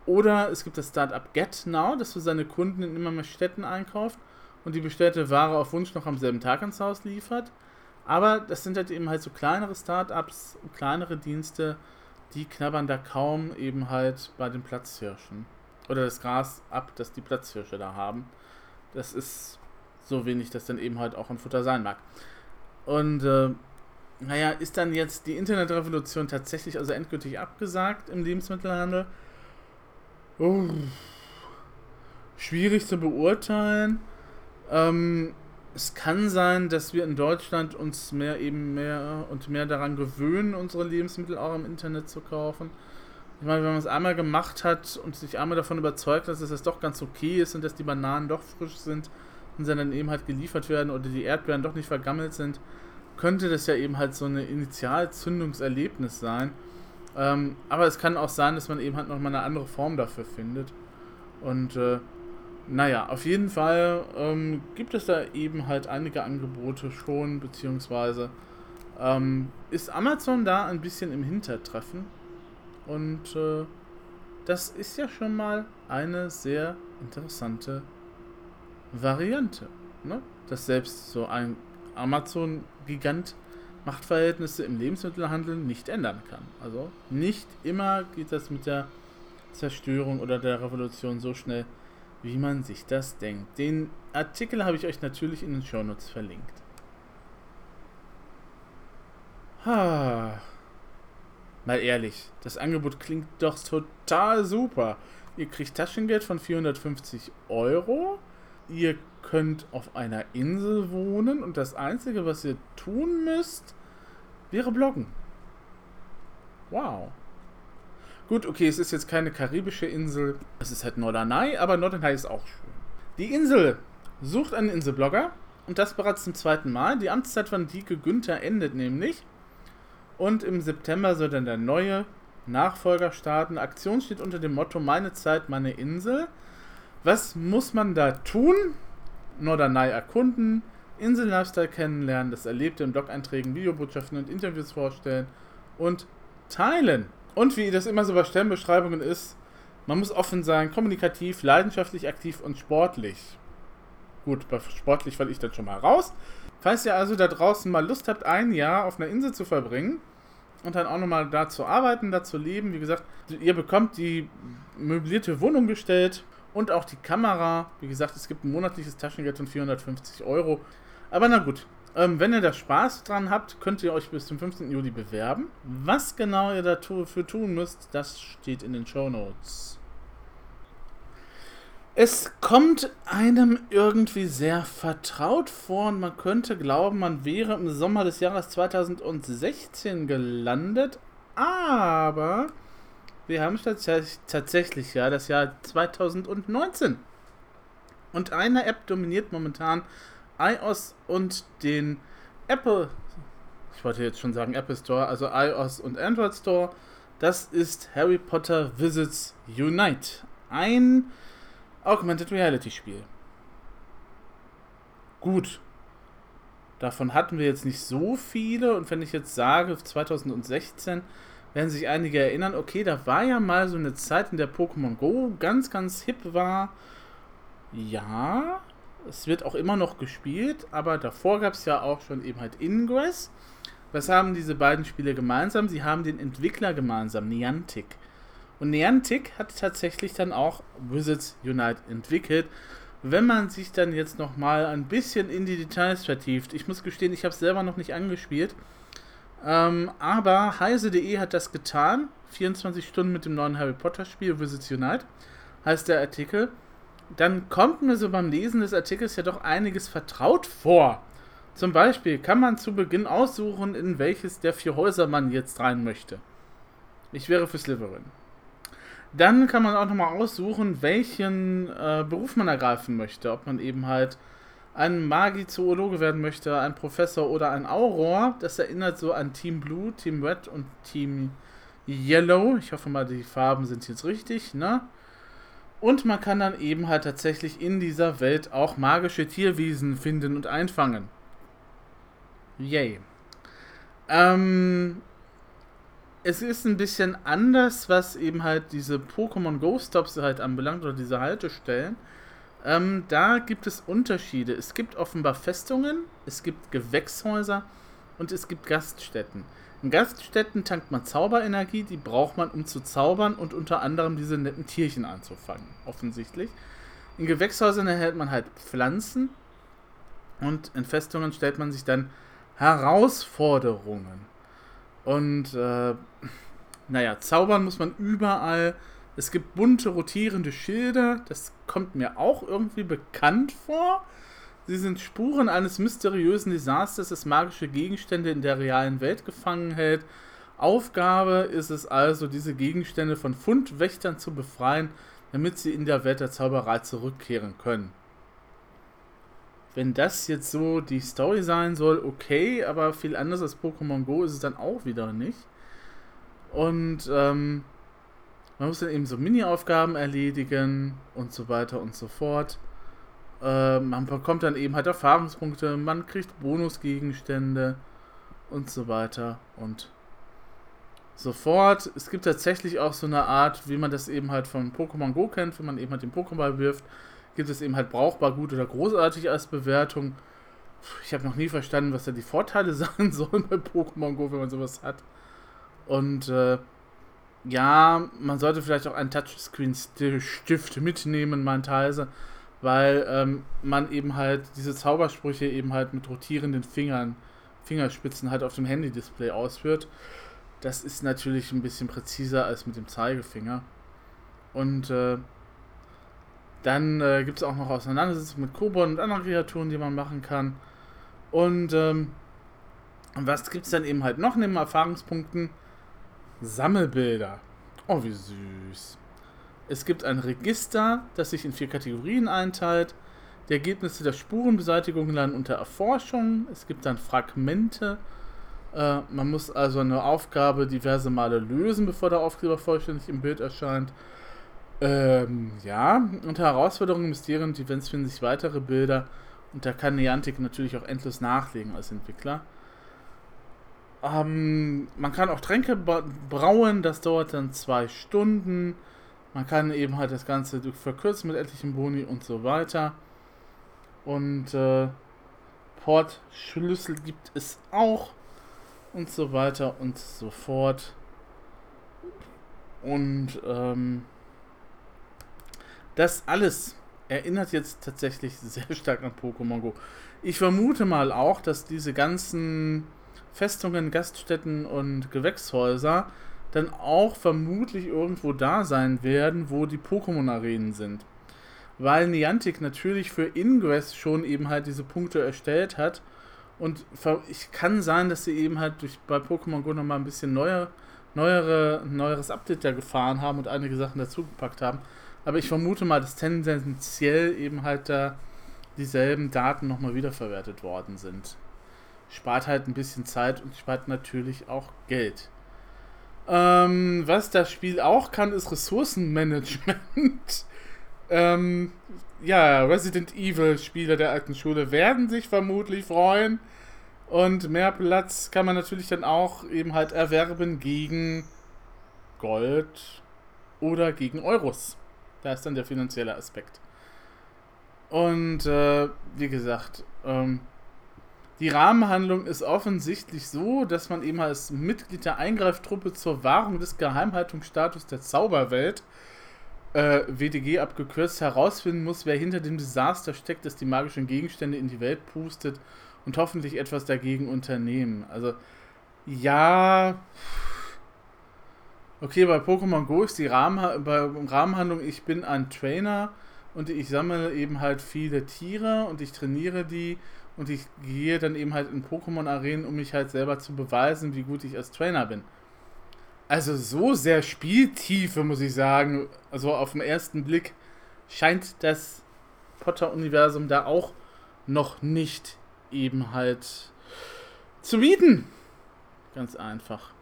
Oder es gibt das Startup GetNow, das für seine Kunden in immer mehr Städten einkauft und die bestellte Ware auf Wunsch noch am selben Tag ins Haus liefert. Aber das sind halt eben halt so kleinere Startups, kleinere Dienste, die knabbern da kaum eben halt bei den Platzhirschen. Oder das Gras ab, das die Platzhirsche da haben. Das ist so wenig, dass dann eben halt auch ein Futter sein mag. Und äh, naja, ist dann jetzt die Internetrevolution tatsächlich also endgültig abgesagt im Lebensmittelhandel? Oh, schwierig zu beurteilen. Ähm, es kann sein, dass wir in Deutschland uns mehr eben mehr und mehr daran gewöhnen, unsere Lebensmittel auch im Internet zu kaufen. Ich meine, wenn man es einmal gemacht hat und sich einmal davon überzeugt, dass es doch ganz okay ist und dass die Bananen doch frisch sind dann eben halt geliefert werden oder die Erdbeeren doch nicht vergammelt sind, könnte das ja eben halt so ein Initialzündungserlebnis sein. Ähm, aber es kann auch sein, dass man eben halt nochmal eine andere Form dafür findet. Und äh, naja, auf jeden Fall ähm, gibt es da eben halt einige Angebote schon, beziehungsweise ähm, ist Amazon da ein bisschen im Hintertreffen. Und äh, das ist ja schon mal eine sehr interessante Variante. Ne? Dass selbst so ein Amazon-Gigant Machtverhältnisse im Lebensmittelhandel nicht ändern kann. Also nicht immer geht das mit der Zerstörung oder der Revolution so schnell, wie man sich das denkt. Den Artikel habe ich euch natürlich in den Shownotes verlinkt. Ha. Mal ehrlich, das Angebot klingt doch total super. Ihr kriegt Taschengeld von 450 Euro. Ihr könnt auf einer Insel wohnen und das Einzige, was ihr tun müsst, wäre bloggen. Wow. Gut, okay, es ist jetzt keine karibische Insel. Es ist halt Norderney, aber Norderney ist auch schön. Die Insel sucht einen Inselblogger und das bereits zum zweiten Mal. Die Amtszeit von Dieke Günther endet nämlich. Und im September soll dann der neue Nachfolger starten. Aktion steht unter dem Motto Meine Zeit, meine Insel. Was muss man da tun? Norderney erkunden, Insel-Lifestyle kennenlernen, das Erlebte in Blog-Einträgen, Videobotschaften und Interviews vorstellen und teilen. Und wie das immer so bei Stellenbeschreibungen ist, man muss offen sein, kommunikativ, leidenschaftlich, aktiv und sportlich. Gut, bei sportlich falle ich dann schon mal raus. Falls ihr also da draußen mal Lust habt, ein Jahr auf einer Insel zu verbringen und dann auch nochmal da zu arbeiten, da zu leben, wie gesagt, ihr bekommt die möblierte Wohnung gestellt und auch die Kamera. Wie gesagt, es gibt ein monatliches Taschengeld von 450 Euro. Aber na gut, ähm, wenn ihr da Spaß dran habt, könnt ihr euch bis zum 15. Juli bewerben. Was genau ihr dafür tun müsst, das steht in den Show Notes. Es kommt einem irgendwie sehr vertraut vor und man könnte glauben, man wäre im Sommer des Jahres 2016 gelandet, aber wir haben tatsächlich ja das Jahr 2019. Und eine App dominiert momentan iOS und den Apple, ich wollte jetzt schon sagen Apple Store, also iOS und Android Store. Das ist Harry Potter Visits Unite. Ein Augmented Reality Spiel. Gut. Davon hatten wir jetzt nicht so viele und wenn ich jetzt sage 2016, werden sich einige erinnern, okay, da war ja mal so eine Zeit, in der Pokémon Go ganz, ganz hip war. Ja, es wird auch immer noch gespielt, aber davor gab es ja auch schon eben halt Ingress. Was haben diese beiden Spiele gemeinsam? Sie haben den Entwickler gemeinsam, Niantic. Und Niantic hat tatsächlich dann auch Wizards Unite entwickelt. Wenn man sich dann jetzt nochmal ein bisschen in die Details vertieft, ich muss gestehen, ich habe es selber noch nicht angespielt, ähm, aber heise.de hat das getan. 24 Stunden mit dem neuen Harry Potter Spiel Wizards Unite heißt der Artikel. Dann kommt mir so beim Lesen des Artikels ja doch einiges vertraut vor. Zum Beispiel kann man zu Beginn aussuchen, in welches der vier Häuser man jetzt rein möchte. Ich wäre für Slytherin. Dann kann man auch nochmal aussuchen, welchen äh, Beruf man ergreifen möchte. Ob man eben halt ein Magizoologe werden möchte, ein Professor oder ein Auror. Das erinnert so an Team Blue, Team Red und Team Yellow. Ich hoffe mal, die Farben sind jetzt richtig, ne? Und man kann dann eben halt tatsächlich in dieser Welt auch magische Tierwesen finden und einfangen. Yay. Ähm, es ist ein bisschen anders, was eben halt diese Pokémon Go Stops halt anbelangt oder diese Haltestellen. Ähm, da gibt es Unterschiede. Es gibt offenbar Festungen, es gibt Gewächshäuser und es gibt Gaststätten. In Gaststätten tankt man Zauberenergie, die braucht man, um zu zaubern und unter anderem diese netten Tierchen anzufangen, offensichtlich. In Gewächshäusern erhält man halt Pflanzen und in Festungen stellt man sich dann Herausforderungen. Und äh, naja, zaubern muss man überall. Es gibt bunte rotierende Schilder, das kommt mir auch irgendwie bekannt vor. Sie sind Spuren eines mysteriösen Desasters, das magische Gegenstände in der realen Welt gefangen hält. Aufgabe ist es also, diese Gegenstände von Fundwächtern zu befreien, damit sie in der Welt der Zauberei zurückkehren können. Wenn das jetzt so die Story sein soll, okay, aber viel anders als Pokémon Go ist es dann auch wieder nicht. Und ähm, man muss dann eben so Mini-Aufgaben erledigen und so weiter und so fort. Äh, man bekommt dann eben halt Erfahrungspunkte, man kriegt Bonusgegenstände und so weiter und so fort. Es gibt tatsächlich auch so eine Art, wie man das eben halt von Pokémon Go kennt, wenn man eben halt den Pokéball wirft, gibt es eben halt brauchbar, gut oder großartig als Bewertung. Ich habe noch nie verstanden, was da die Vorteile sein sollen bei Pokémon Go, wenn man sowas hat. Und äh, ja, man sollte vielleicht auch einen Touchscreen-Stift mitnehmen, meinteilweise, weil ähm, man eben halt diese Zaubersprüche eben halt mit rotierenden Fingern, Fingerspitzen halt auf dem Handy-Display ausführt. das ist natürlich ein bisschen präziser als mit dem Zeigefinger. Und äh, dann äh, gibt es auch noch Auseinandersetzungen mit Kobolden und anderen Kreaturen, die man machen kann. Und ähm, was gibt es dann eben halt noch neben Erfahrungspunkten? Sammelbilder. Oh, wie süß. Es gibt ein Register, das sich in vier Kategorien einteilt. Die Ergebnisse der Spurenbeseitigung landen unter Erforschung. Es gibt dann Fragmente. Äh, man muss also eine Aufgabe diverse Male lösen, bevor der Aufkleber vollständig im Bild erscheint. Ähm, ja, unter Herausforderungen, Mysterien und Events finden sich weitere Bilder. Und da kann Niantic natürlich auch endlos nachlegen als Entwickler. Ähm, man kann auch Tränke brauen, das dauert dann zwei Stunden. Man kann eben halt das Ganze verkürzen mit etlichen Boni und so weiter. Und äh, Portschlüssel gibt es auch und so weiter und so fort. Und ähm, das alles erinnert jetzt tatsächlich sehr stark an Pokémon Go. Ich vermute mal auch, dass diese ganzen Festungen, Gaststätten und Gewächshäuser dann auch vermutlich irgendwo da sein werden, wo die Pokémon-Arenen sind. Weil Niantic natürlich für Ingress schon eben halt diese Punkte erstellt hat. Und ich kann sein, dass sie eben halt durch, bei Pokémon Go nochmal ein bisschen neuer, neuere, neueres Update da gefahren haben und einige Sachen dazugepackt haben. Aber ich vermute mal, dass tendenziell eben halt da dieselben Daten nochmal wiederverwertet worden sind spart halt ein bisschen Zeit und spart natürlich auch Geld. Ähm, was das Spiel auch kann, ist Ressourcenmanagement. ähm, ja, Resident Evil Spieler der alten Schule werden sich vermutlich freuen. Und mehr Platz kann man natürlich dann auch eben halt erwerben gegen Gold oder gegen Euros. Da ist dann der finanzielle Aspekt. Und äh, wie gesagt, ähm, die Rahmenhandlung ist offensichtlich so, dass man eben als Mitglied der Eingreiftruppe zur Wahrung des Geheimhaltungsstatus der Zauberwelt, äh, WDG abgekürzt, herausfinden muss, wer hinter dem Desaster steckt, das die magischen Gegenstände in die Welt pustet und hoffentlich etwas dagegen unternehmen. Also, ja. Okay, bei Pokémon Go ist die Rahmen, bei Rahmenhandlung, ich bin ein Trainer und ich sammle eben halt viele Tiere und ich trainiere die und ich gehe dann eben halt in Pokémon-Arenen, um mich halt selber zu beweisen, wie gut ich als Trainer bin. Also so sehr Spieltiefe, muss ich sagen. Also auf den ersten Blick scheint das Potter-Universum da auch noch nicht eben halt zu bieten. Ganz einfach.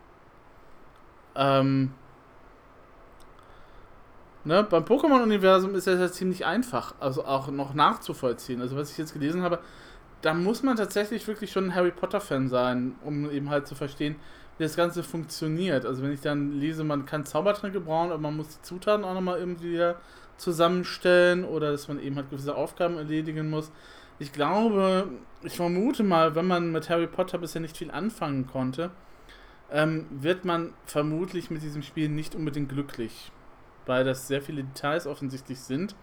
Ähm, ne, beim Pokémon-Universum ist das ja ziemlich einfach, also auch noch nachzuvollziehen. Also was ich jetzt gelesen habe, da muss man tatsächlich wirklich schon ein Harry Potter-Fan sein, um eben halt zu verstehen, wie das Ganze funktioniert. Also wenn ich dann lese, man kann Zaubertränke brauen, aber man muss die Zutaten auch nochmal irgendwie zusammenstellen oder dass man eben halt gewisse Aufgaben erledigen muss. Ich glaube, ich vermute mal, wenn man mit Harry Potter bisher nicht viel anfangen konnte, ähm, wird man vermutlich mit diesem Spiel nicht unbedingt glücklich, weil das sehr viele Details offensichtlich sind.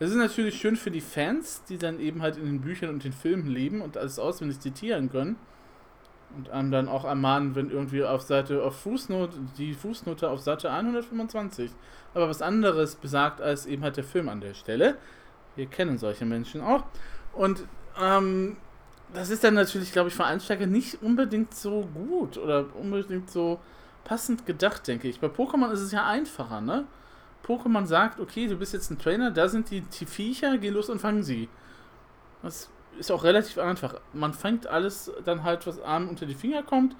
Das ist natürlich schön für die Fans, die dann eben halt in den Büchern und den Filmen leben und alles auswendig zitieren können. Und einem dann auch ermahnen, wenn irgendwie auf Seite, auf Fußnote, die Fußnote auf Seite 125 aber was anderes besagt als eben halt der Film an der Stelle. Wir kennen solche Menschen auch. Und ähm, das ist dann natürlich, glaube ich, für Einsteiger nicht unbedingt so gut oder unbedingt so passend gedacht, denke ich. Bei Pokémon ist es ja einfacher, ne? Pokémon sagt, okay, du bist jetzt ein Trainer, da sind die, die Viecher, geh los und fang sie. Das ist auch relativ einfach. Man fängt alles dann halt, was einem unter die Finger kommt.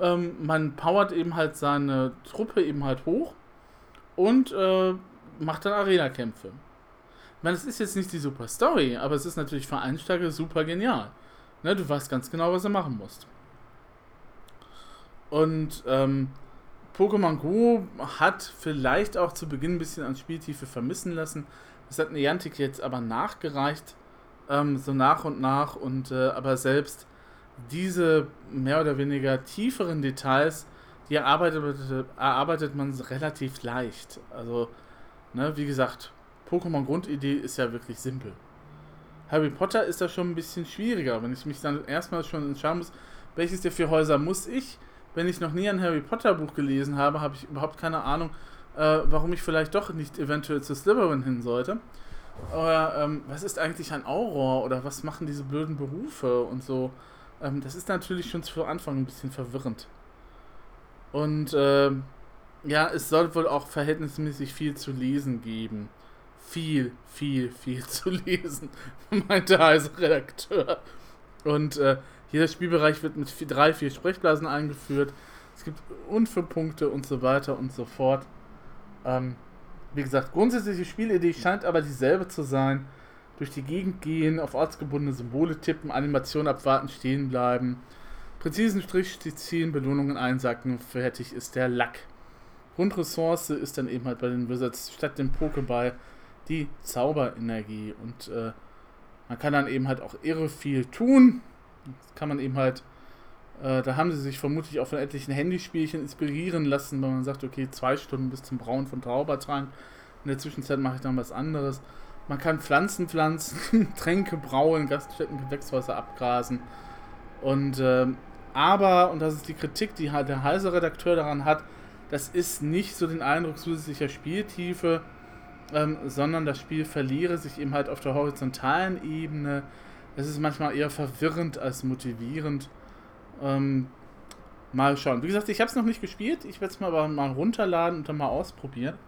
Ähm, man powert eben halt seine Truppe eben halt hoch und äh, macht dann Arena-Kämpfe. Ich meine, es ist jetzt nicht die super Story, aber es ist natürlich für Einsteiger super genial. Ne, du weißt ganz genau, was du machen musst. Und ähm, Pokémon Go hat vielleicht auch zu Beginn ein bisschen an Spieltiefe vermissen lassen. Das hat Niantic jetzt aber nachgereicht, ähm, so nach und nach. Und äh, aber selbst diese mehr oder weniger tieferen Details, die erarbeitet, erarbeitet man relativ leicht. Also, ne, wie gesagt, Pokémon Grundidee ist ja wirklich simpel. Harry Potter ist da schon ein bisschen schwieriger, wenn ich mich dann erstmal schon entscheiden muss, welches der vier Häuser muss ich, wenn ich noch nie ein Harry Potter Buch gelesen habe, habe ich überhaupt keine Ahnung, äh, warum ich vielleicht doch nicht eventuell zu Slytherin hin sollte. Oder ähm, was ist eigentlich ein Auror oder was machen diese blöden Berufe und so. Ähm, das ist natürlich schon zu Anfang ein bisschen verwirrend. Und äh, ja, es soll wohl auch verhältnismäßig viel zu lesen geben. Viel, viel, viel zu lesen, meinte der Redakteur. Und äh, jeder Spielbereich wird mit vier, drei, vier Sprechblasen eingeführt. Es gibt Unfallpunkte und so weiter und so fort. Ähm, wie gesagt, grundsätzliche Spielidee scheint aber dieselbe zu sein. Durch die Gegend gehen, auf ortsgebundene Symbole tippen, Animation abwarten, stehen bleiben, präzisen Strich ziehen, Belohnungen einsacken, fertig ist der Lack. Grundressource ist dann eben halt bei den Wizards statt dem Pokéball die Zauberenergie und äh, man kann dann eben halt auch irre viel tun. Das kann man eben halt, äh, da haben sie sich vermutlich auch von etlichen Handyspielchen inspirieren lassen, weil man sagt, okay, zwei Stunden bis zum Brauen von Zaubertrank. In der Zwischenzeit mache ich dann was anderes. Man kann Pflanzen pflanzen, Tränke brauen, Gaststätten, Gewächshäuser abgrasen. Und äh, aber, und das ist die Kritik, die halt der heiße Redakteur daran hat, das ist nicht so den Eindruck zusätzlicher Spieltiefe, ähm, sondern das Spiel verliere sich eben halt auf der horizontalen Ebene. Es ist manchmal eher verwirrend als motivierend. Ähm, mal schauen. Wie gesagt, ich habe es noch nicht gespielt. Ich werde es mal, aber mal runterladen und dann mal ausprobieren.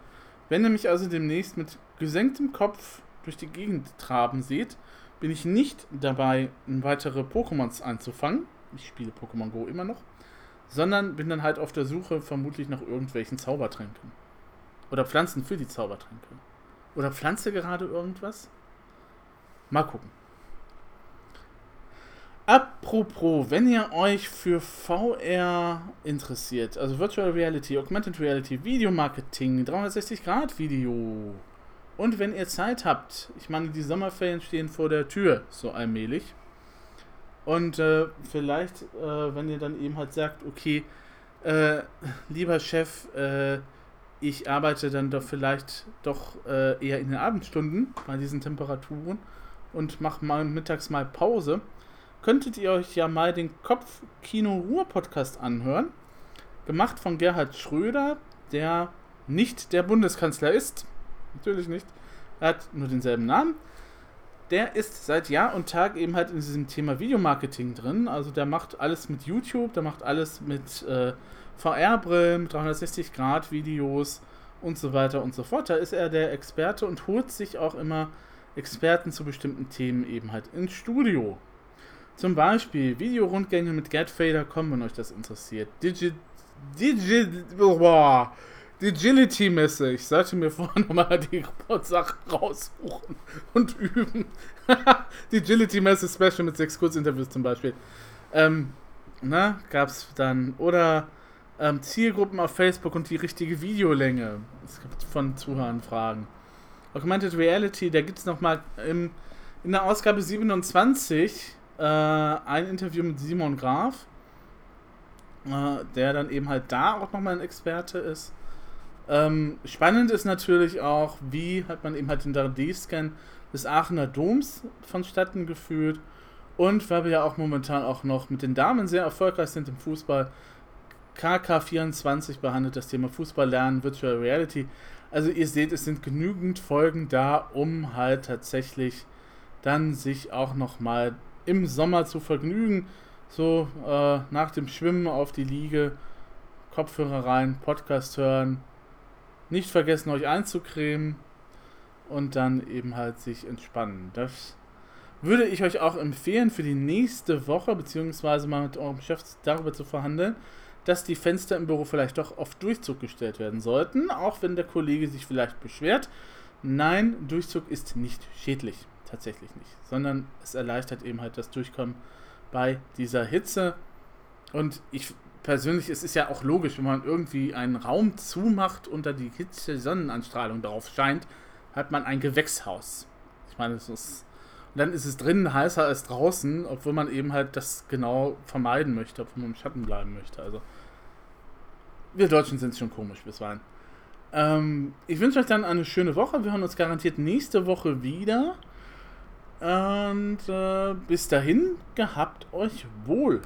Wenn ihr mich also demnächst mit gesenktem Kopf durch die Gegend traben seht, bin ich nicht dabei, weitere Pokémons einzufangen. Ich spiele Pokémon Go immer noch. Sondern bin dann halt auf der Suche vermutlich nach irgendwelchen Zaubertränken. Oder Pflanzen für die Zaubertränke. Oder pflanze gerade irgendwas? Mal gucken. Apropos, wenn ihr euch für VR interessiert, also Virtual Reality, Augmented Reality, Videomarketing, 360-Grad-Video und wenn ihr Zeit habt, ich meine, die Sommerferien stehen vor der Tür, so allmählich. Und äh, vielleicht, äh, wenn ihr dann eben halt sagt, okay, äh, lieber Chef, äh, ich arbeite dann doch vielleicht doch äh, eher in den Abendstunden bei diesen Temperaturen und mache mal mittags mal Pause, könntet ihr euch ja mal den Kopf-Kino-Ruhr-Podcast anhören. Gemacht von Gerhard Schröder, der nicht der Bundeskanzler ist. Natürlich nicht. Er hat nur denselben Namen. Der ist seit Jahr und Tag eben halt in diesem Thema Videomarketing drin. Also der macht alles mit YouTube, der macht alles mit äh, VR-Brillen, 360-Grad-Videos und so weiter und so fort. Da ist er der Experte und holt sich auch immer Experten zu bestimmten Themen eben halt ins Studio. Zum Beispiel Videorundgänge mit GetFader.com, wenn euch das interessiert. Digi Digi boah, Digility-Messe. Ich sollte mir vorher nochmal die Sachen raussuchen und üben. Digility-Messe Special mit sechs Kurzinterviews zum Beispiel. Ähm, na, gab's dann. Oder ähm, Zielgruppen auf Facebook und die richtige Videolänge. Es gibt von Zuhörern Fragen. Augmented Reality, da gibt es nochmal in der Ausgabe 27 äh, ein Interview mit Simon Graf, äh, der dann eben halt da auch nochmal ein Experte ist. Ähm, spannend ist natürlich auch, wie hat man eben halt den 3D-Scan des Aachener Doms vonstatten geführt. Und weil wir ja auch momentan auch noch mit den Damen sehr erfolgreich sind im Fußball, KK24 behandelt das Thema Fußball lernen, Virtual Reality. Also ihr seht, es sind genügend Folgen da, um halt tatsächlich dann sich auch nochmal im Sommer zu vergnügen. So äh, nach dem Schwimmen auf die Liege, Kopfhörer rein, Podcast hören. Nicht vergessen, euch einzucremen und dann eben halt sich entspannen. Das würde ich euch auch empfehlen für die nächste Woche, beziehungsweise mal mit eurem Chef darüber zu verhandeln dass die Fenster im Büro vielleicht doch auf Durchzug gestellt werden sollten, auch wenn der Kollege sich vielleicht beschwert. Nein, Durchzug ist nicht schädlich, tatsächlich nicht, sondern es erleichtert eben halt das Durchkommen bei dieser Hitze. Und ich persönlich, es ist ja auch logisch, wenn man irgendwie einen Raum zumacht da die Hitze, Sonnenanstrahlung darauf scheint, hat man ein Gewächshaus. Ich meine, es ist und dann ist es drinnen heißer als draußen, obwohl man eben halt das genau vermeiden möchte, obwohl man im Schatten bleiben möchte. Also wir Deutschen sind schon komisch bisweilen. Ähm, ich wünsche euch dann eine schöne Woche. Wir hören uns garantiert nächste Woche wieder. Und äh, bis dahin, gehabt euch wohl.